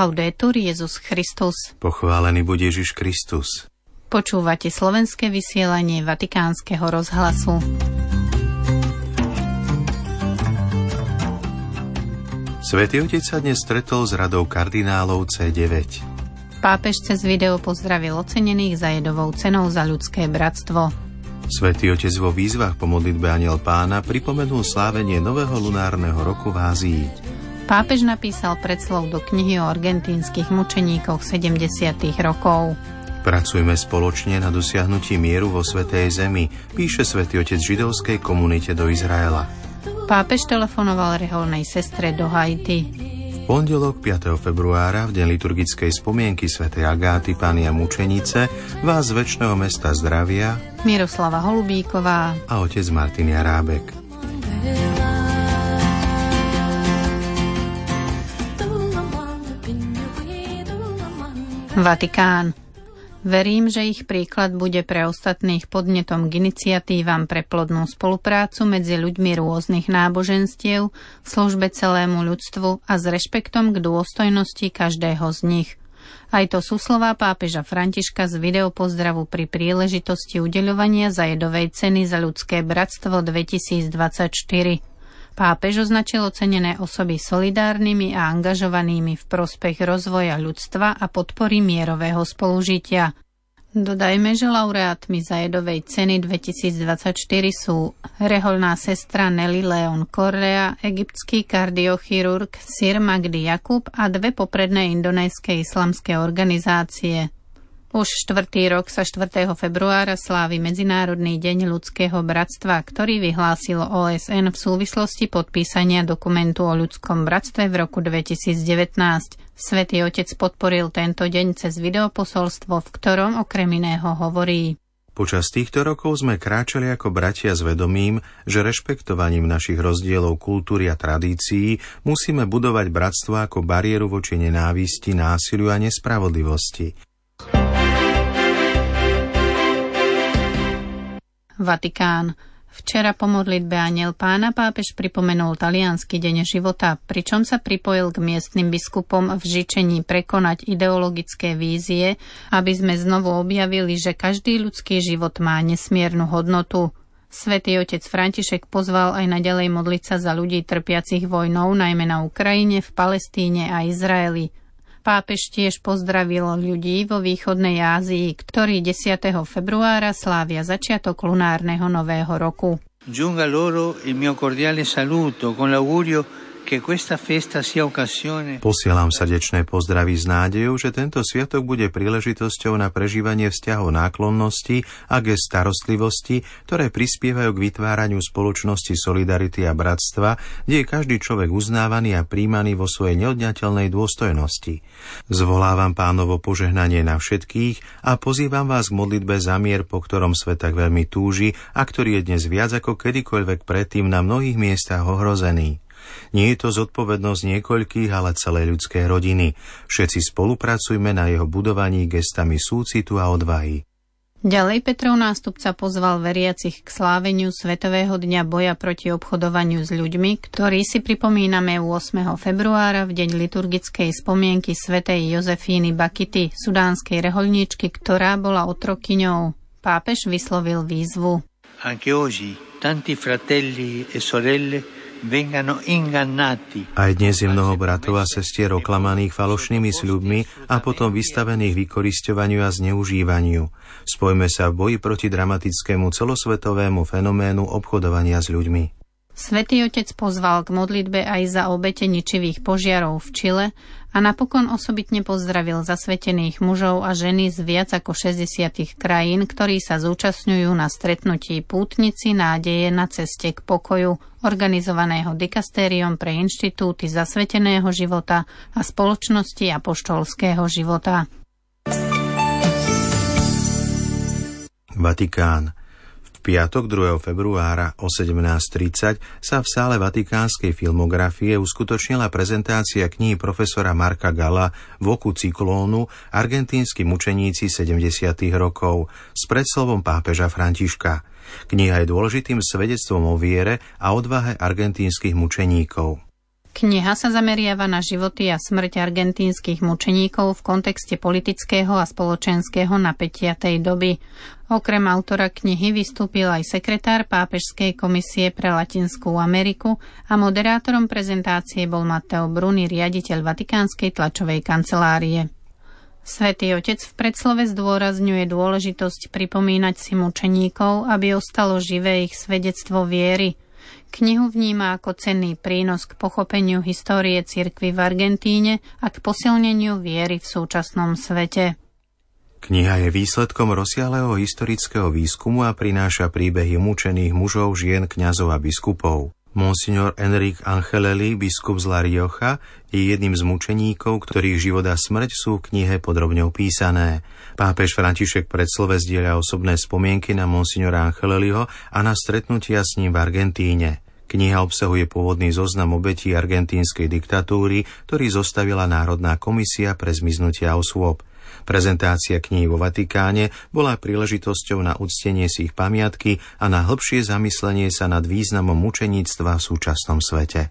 Laudetur Jezus Christus. Pochválený bude Ježiš Kristus. Počúvate slovenské vysielanie Vatikánskeho rozhlasu. Svetý otec sa dnes stretol s radou kardinálov C9. Pápež cez video pozdravil ocenených za jedovou cenou za ľudské bratstvo. Svetý otec vo výzvach po modlitbe Aniel pána pripomenul slávenie nového lunárneho roku v Ázii. Pápež napísal predslov do knihy o argentínskych mučeníkoch 70. rokov. Pracujme spoločne na dosiahnutí mieru vo Svetej Zemi, píše svätý Otec židovskej komunite do Izraela. Pápež telefonoval reholnej sestre do Haiti. V pondelok 5. februára, v deň liturgickej spomienky svätej Agáty Pánia Mučenice, vás z väčšného mesta zdravia Miroslava Holubíková a otec Martin Jarábek. Vatikán. Verím, že ich príklad bude pre ostatných podnetom k iniciatívam pre plodnú spoluprácu medzi ľuďmi rôznych náboženstiev službe celému ľudstvu a s rešpektom k dôstojnosti každého z nich. Aj to sú slová pápeža Františka z videopozdravu pri príležitosti udeľovania zajedovej ceny za ľudské bratstvo 2024. Pápež označil ocenené osoby solidárnymi a angažovanými v prospech rozvoja ľudstva a podpory mierového spolužitia. Dodajme, že laureátmi Zajedovej ceny 2024 sú reholná sestra Nelly Leon Correa, egyptský kardiochirurg Sir Magdi Jakub a dve popredné indonéske islamské organizácie. Už štvrtý rok sa 4. februára slávi Medzinárodný deň ľudského bratstva, ktorý vyhlásilo OSN v súvislosti podpísania dokumentu o ľudskom bratstve v roku 2019. Svetý Otec podporil tento deň cez videoposolstvo, v ktorom okrem iného hovorí. Počas týchto rokov sme kráčali ako bratia s vedomím, že rešpektovaním našich rozdielov kultúry a tradícií musíme budovať bratstvo ako bariéru voči nenávisti, násiliu a nespravodlivosti. Vatikán. Včera po modlitbe Aniel pána pápež pripomenul talianský deň života, pričom sa pripojil k miestnym biskupom v žičení prekonať ideologické vízie, aby sme znovu objavili, že každý ľudský život má nesmiernu hodnotu. Svetý otec František pozval aj naďalej modliť sa za ľudí trpiacich vojnou, najmä na Ukrajine, v Palestíne a Izraeli. Pápež tiež pozdravil ľudí vo východnej Ázii, ktorí 10. februára slávia začiatok lunárneho nového roku. Giunga loro il mio cordiale saluto con l'augurio Posielam srdečné pozdravy s nádejou, že tento sviatok bude príležitosťou na prežívanie vzťahov náklonnosti a gest starostlivosti, ktoré prispievajú k vytváraniu spoločnosti solidarity a bratstva, kde je každý človek uznávaný a príjmaný vo svojej neodňateľnej dôstojnosti. Zvolávam pánovo požehnanie na všetkých a pozývam vás k modlitbe za mier, po ktorom svet tak veľmi túži a ktorý je dnes viac ako kedykoľvek predtým na mnohých miestach ohrozený. Nie je to zodpovednosť niekoľkých, ale celej ľudskej rodiny. Všetci spolupracujme na jeho budovaní gestami súcitu a odvahy. Ďalej Petrov nástupca pozval veriacich k sláveniu Svetového dňa boja proti obchodovaniu s ľuďmi, ktorý si pripomíname 8. februára v deň liturgickej spomienky svätej Jozefíny Bakity, sudánskej reholníčky, ktorá bola otrokyňou. Pápež vyslovil výzvu. Anche oggi tanti fratelli e sorelle aj dnes je mnoho bratov a sestier oklamaných falošnými sľubmi a potom vystavených vykorisťovaniu a zneužívaniu. Spojme sa v boji proti dramatickému celosvetovému fenoménu obchodovania s ľuďmi. Svetý otec pozval k modlitbe aj za obete ničivých požiarov v Čile a napokon osobitne pozdravil zasvetených mužov a ženy z viac ako 60 krajín, ktorí sa zúčastňujú na stretnutí Pútnici nádeje na ceste k pokoju, organizovaného dikastériom pre inštitúty zasveteného života a spoločnosti apoštolského života. Vatikán piatok 2. februára o 17.30 sa v sále Vatikánskej filmografie uskutočnila prezentácia knihy profesora Marka Gala v oku cyklónu Argentínsky mučeníci 70. rokov s predslovom pápeža Františka. Kniha je dôležitým svedectvom o viere a odvahe argentínskych mučeníkov. Kniha sa zameriava na životy a smrť argentínskych mučeníkov v kontexte politického a spoločenského napätia tej doby. Okrem autora knihy vystúpil aj sekretár Pápežskej komisie pre Latinskú Ameriku a moderátorom prezentácie bol Matteo Bruni, riaditeľ Vatikánskej tlačovej kancelárie. Svetý Otec v predslove zdôrazňuje dôležitosť pripomínať si mučeníkov, aby ostalo živé ich svedectvo viery – Knihu vníma ako cenný prínos k pochopeniu histórie cirkvy v Argentíne a k posilneniu viery v súčasnom svete. Kniha je výsledkom rozsiahleho historického výskumu a prináša príbehy mučených mužov, žien, kňazov a biskupov. Monsignor Enric Angeleli, biskup z La je jedným z mučeníkov, ktorých život a smrť sú v knihe podrobne opísané. Pápež František slove zdieľa osobné spomienky na monsignora Angeleliho a na stretnutia s ním v Argentíne. Kniha obsahuje pôvodný zoznam obetí argentínskej diktatúry, ktorý zostavila Národná komisia pre zmiznutia osôb. Prezentácia kníh vo Vatikáne bola príležitosťou na uctenie si ich pamiatky a na hĺbšie zamyslenie sa nad významom mučeníctva v súčasnom svete.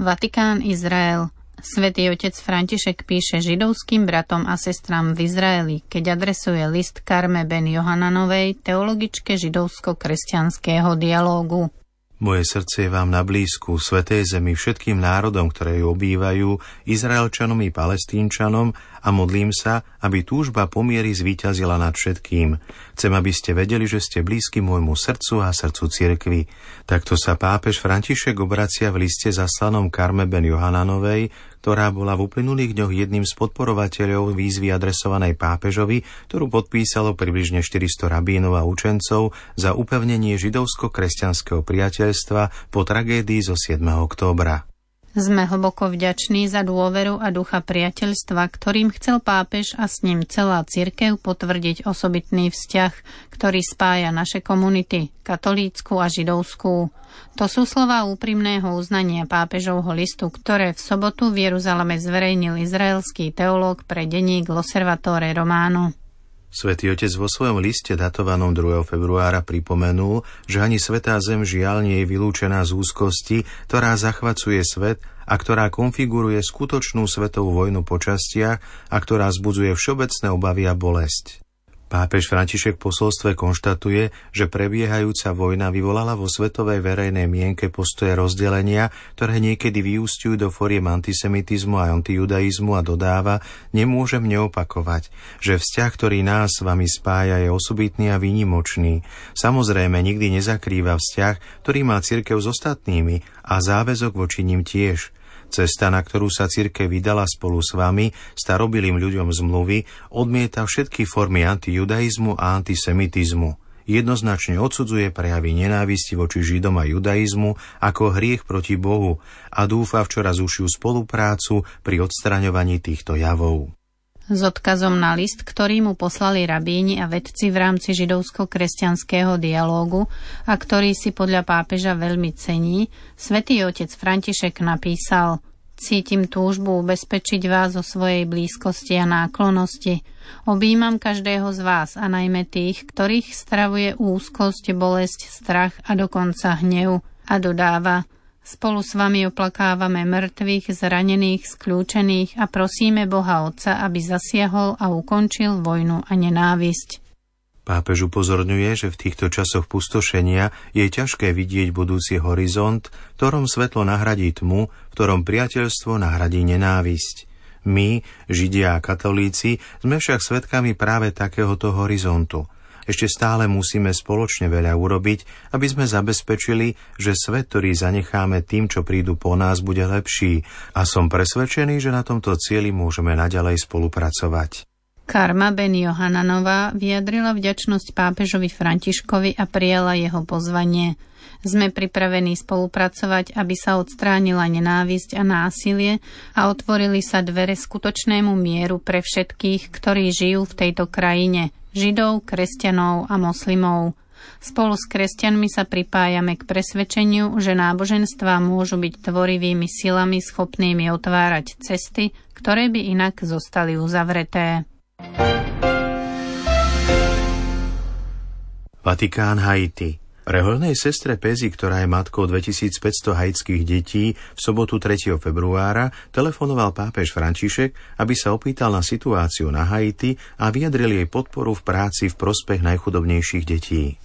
Vatikán, Izrael. Svetý otec František píše židovským bratom a sestram v Izraeli, keď adresuje list Karme Ben Johananovej, teologičke židovsko-kresťanského dialógu. Moje srdce je vám na blízku, svetej zemi, všetkým národom, ktoré ju obývajú, Izraelčanom i Palestínčanom a modlím sa, aby túžba pomiery zvíťazila nad všetkým. Chcem, aby ste vedeli, že ste blízky môjmu srdcu a srdcu cirkvi. Takto sa pápež František obracia v liste zaslanom Karme Ben Johananovej, ktorá bola v uplynulých dňoch jedným z podporovateľov výzvy adresovanej pápežovi, ktorú podpísalo približne 400 rabínov a učencov za upevnenie židovsko-kresťanského priateľstva po tragédii zo 7. októbra. Sme hlboko vďační za dôveru a ducha priateľstva, ktorým chcel pápež a s ním celá cirkev potvrdiť osobitný vzťah, ktorý spája naše komunity, katolícku a židovskú. To sú slova úprimného uznania pápežovho listu, ktoré v sobotu v Jeruzaleme zverejnil izraelský teológ pre denník L'Osservatore Romano. Svetý otec vo svojom liste datovanom 2. februára pripomenul, že ani Svetá Zem žiaľ nie je vylúčená z úzkosti, ktorá zachvacuje svet a ktorá konfiguruje skutočnú svetovú vojnu po častiach a ktorá zbudzuje všeobecné obavy a bolesť. Pápež František v posolstve konštatuje, že prebiehajúca vojna vyvolala vo svetovej verejnej mienke postoje rozdelenia, ktoré niekedy vyústiujú do foriem antisemitizmu a antijudaizmu a dodáva, nemôžem neopakovať, že vzťah, ktorý nás s vami spája, je osobitný a výnimočný. Samozrejme, nikdy nezakrýva vzťah, ktorý má cirkev s ostatnými a záväzok voči ním tiež – Cesta, na ktorú sa cirke vydala spolu s vami, starobilým ľuďom zmluvy, odmieta všetky formy antijudaizmu a antisemitizmu. Jednoznačne odsudzuje prejavy nenávisti voči Židom a judaizmu ako hriech proti Bohu a dúfa v čoraz užšiu spoluprácu pri odstraňovaní týchto javov s odkazom na list, ktorý mu poslali rabíni a vedci v rámci židovsko-kresťanského dialógu a ktorý si podľa pápeža veľmi cení, svätý otec František napísal Cítim túžbu ubezpečiť vás o svojej blízkosti a náklonosti. Obímam každého z vás a najmä tých, ktorých stravuje úzkosť, bolesť, strach a dokonca hnev. A dodáva – Spolu s vami oplakávame mŕtvych, zranených, skľúčených a prosíme Boha Otca, aby zasiahol a ukončil vojnu a nenávisť. Pápež upozorňuje, že v týchto časoch pustošenia je ťažké vidieť budúci horizont, ktorom svetlo nahradí tmu, v ktorom priateľstvo nahradí nenávisť. My, Židia a katolíci, sme však svetkami práve takéhoto horizontu – ešte stále musíme spoločne veľa urobiť, aby sme zabezpečili, že svet, ktorý zanecháme tým, čo prídu po nás, bude lepší a som presvedčený, že na tomto cieli môžeme naďalej spolupracovať. Karma Ben Johananová vyjadrila vďačnosť pápežovi Františkovi a prijala jeho pozvanie. Sme pripravení spolupracovať, aby sa odstránila nenávisť a násilie a otvorili sa dvere skutočnému mieru pre všetkých, ktorí žijú v tejto krajine, židov, kresťanov a moslimov. Spolu s kresťanmi sa pripájame k presvedčeniu, že náboženstvá môžu byť tvorivými silami schopnými otvárať cesty, ktoré by inak zostali uzavreté. Vatikán Haiti Reholnej sestre Pezi, ktorá je matkou 2500 haitských detí, v sobotu 3. februára telefonoval pápež František, aby sa opýtal na situáciu na Haiti a vyjadril jej podporu v práci v prospech najchudobnejších detí.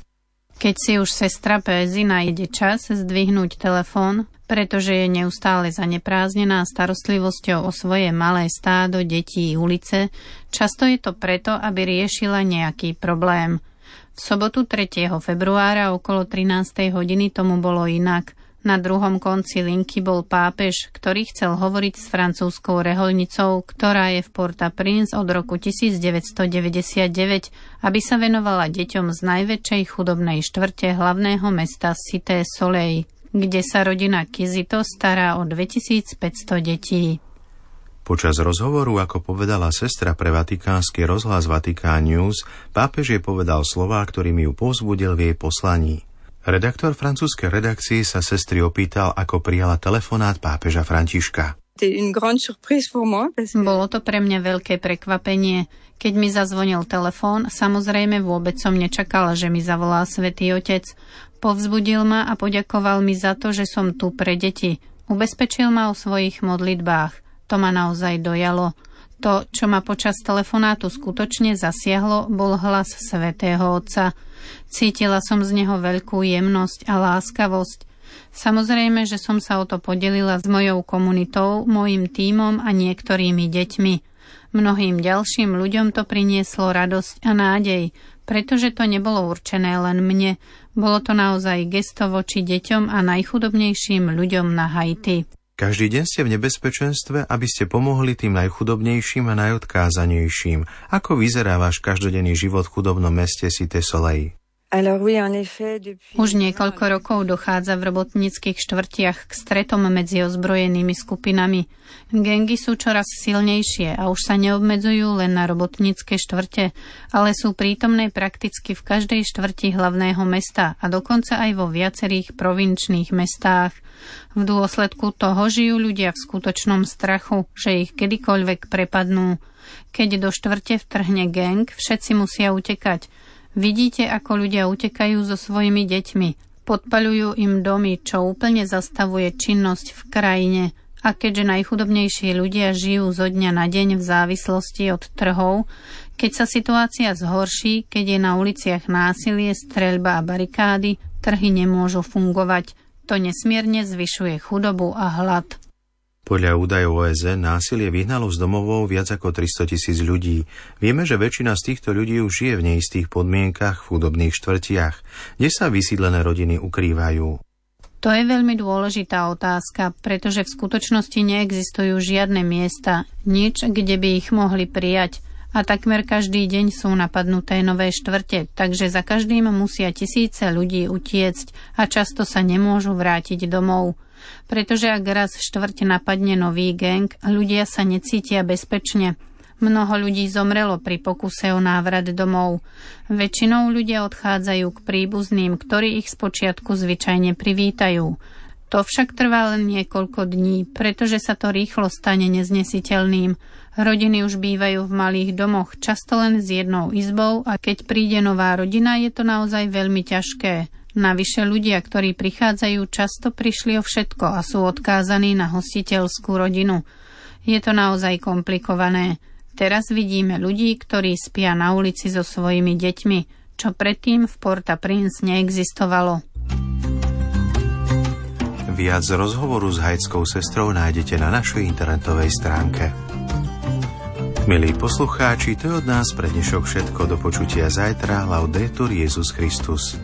Keď si už sestra Pézy nájde čas zdvihnúť telefón, pretože je neustále zanepráznená starostlivosťou o svoje malé stádo detí ulice, často je to preto, aby riešila nejaký problém – v sobotu 3. februára okolo 13. hodiny tomu bolo inak. Na druhom konci linky bol pápež, ktorý chcel hovoriť s francúzskou reholnicou, ktorá je v Port-au-Prince od roku 1999, aby sa venovala deťom z najväčšej chudobnej štvrte hlavného mesta Cité Soleil, kde sa rodina Kizito stará o 2500 detí. Počas rozhovoru, ako povedala sestra pre vatikánsky rozhlas Vatikán News, pápež jej povedal slová, ktorými ju povzbudil v jej poslaní. Redaktor francúzskej redakcie sa sestry opýtal, ako prijala telefonát pápeža Františka. Bolo to pre mňa veľké prekvapenie. Keď mi zazvonil telefón, samozrejme vôbec som nečakala, že mi zavolá svätý Otec. Povzbudil ma a poďakoval mi za to, že som tu pre deti. Ubezpečil ma o svojich modlitbách. To ma naozaj dojalo. To, čo ma počas telefonátu skutočne zasiahlo, bol hlas svätého Otca. Cítila som z neho veľkú jemnosť a láskavosť. Samozrejme, že som sa o to podelila s mojou komunitou, mojim tímom a niektorými deťmi. Mnohým ďalším ľuďom to prinieslo radosť a nádej, pretože to nebolo určené len mne, bolo to naozaj gesto voči deťom a najchudobnejším ľuďom na Haiti. Každý deň ste v nebezpečenstve, aby ste pomohli tým najchudobnejším a najodkázanejším. Ako vyzerá váš každodenný život v chudobnom meste Cité Soleil? Už niekoľko rokov dochádza v robotníckých štvrtiach k stretom medzi ozbrojenými skupinami. Gengy sú čoraz silnejšie a už sa neobmedzujú len na robotnícke štvrte, ale sú prítomné prakticky v každej štvrti hlavného mesta a dokonca aj vo viacerých provinčných mestách. V dôsledku toho žijú ľudia v skutočnom strachu, že ich kedykoľvek prepadnú. Keď do štvrte vtrhne gang, všetci musia utekať – Vidíte, ako ľudia utekajú so svojimi deťmi. Podpaľujú im domy, čo úplne zastavuje činnosť v krajine. A keďže najchudobnejší ľudia žijú zo dňa na deň v závislosti od trhov, keď sa situácia zhorší, keď je na uliciach násilie, streľba a barikády, trhy nemôžu fungovať. To nesmierne zvyšuje chudobu a hlad. Podľa údajov OSN násilie vyhnalo z domovov viac ako 300 tisíc ľudí. Vieme, že väčšina z týchto ľudí už žije v neistých podmienkach v chudobných štvrtiach, kde sa vysídlené rodiny ukrývajú. To je veľmi dôležitá otázka, pretože v skutočnosti neexistujú žiadne miesta, nič, kde by ich mohli prijať a takmer každý deň sú napadnuté nové štvrte, takže za každým musia tisíce ľudí utiecť a často sa nemôžu vrátiť domov pretože ak raz štvrť napadne nový gang, ľudia sa necítia bezpečne. Mnoho ľudí zomrelo pri pokuse o návrat domov. Väčšinou ľudia odchádzajú k príbuzným, ktorí ich spočiatku zvyčajne privítajú. To však trvá len niekoľko dní, pretože sa to rýchlo stane neznesiteľným. Rodiny už bývajú v malých domoch, často len s jednou izbou a keď príde nová rodina, je to naozaj veľmi ťažké. Navyše ľudia, ktorí prichádzajú, často prišli o všetko a sú odkázaní na hostiteľskú rodinu. Je to naozaj komplikované. Teraz vidíme ľudí, ktorí spia na ulici so svojimi deťmi, čo predtým v Porta Prince neexistovalo. Viac rozhovoru s hajskou sestrou nájdete na našej internetovej stránke. Milí poslucháči, to je od nás pre dnešok všetko do počutia zajtra. Laudetur Jezus Christus.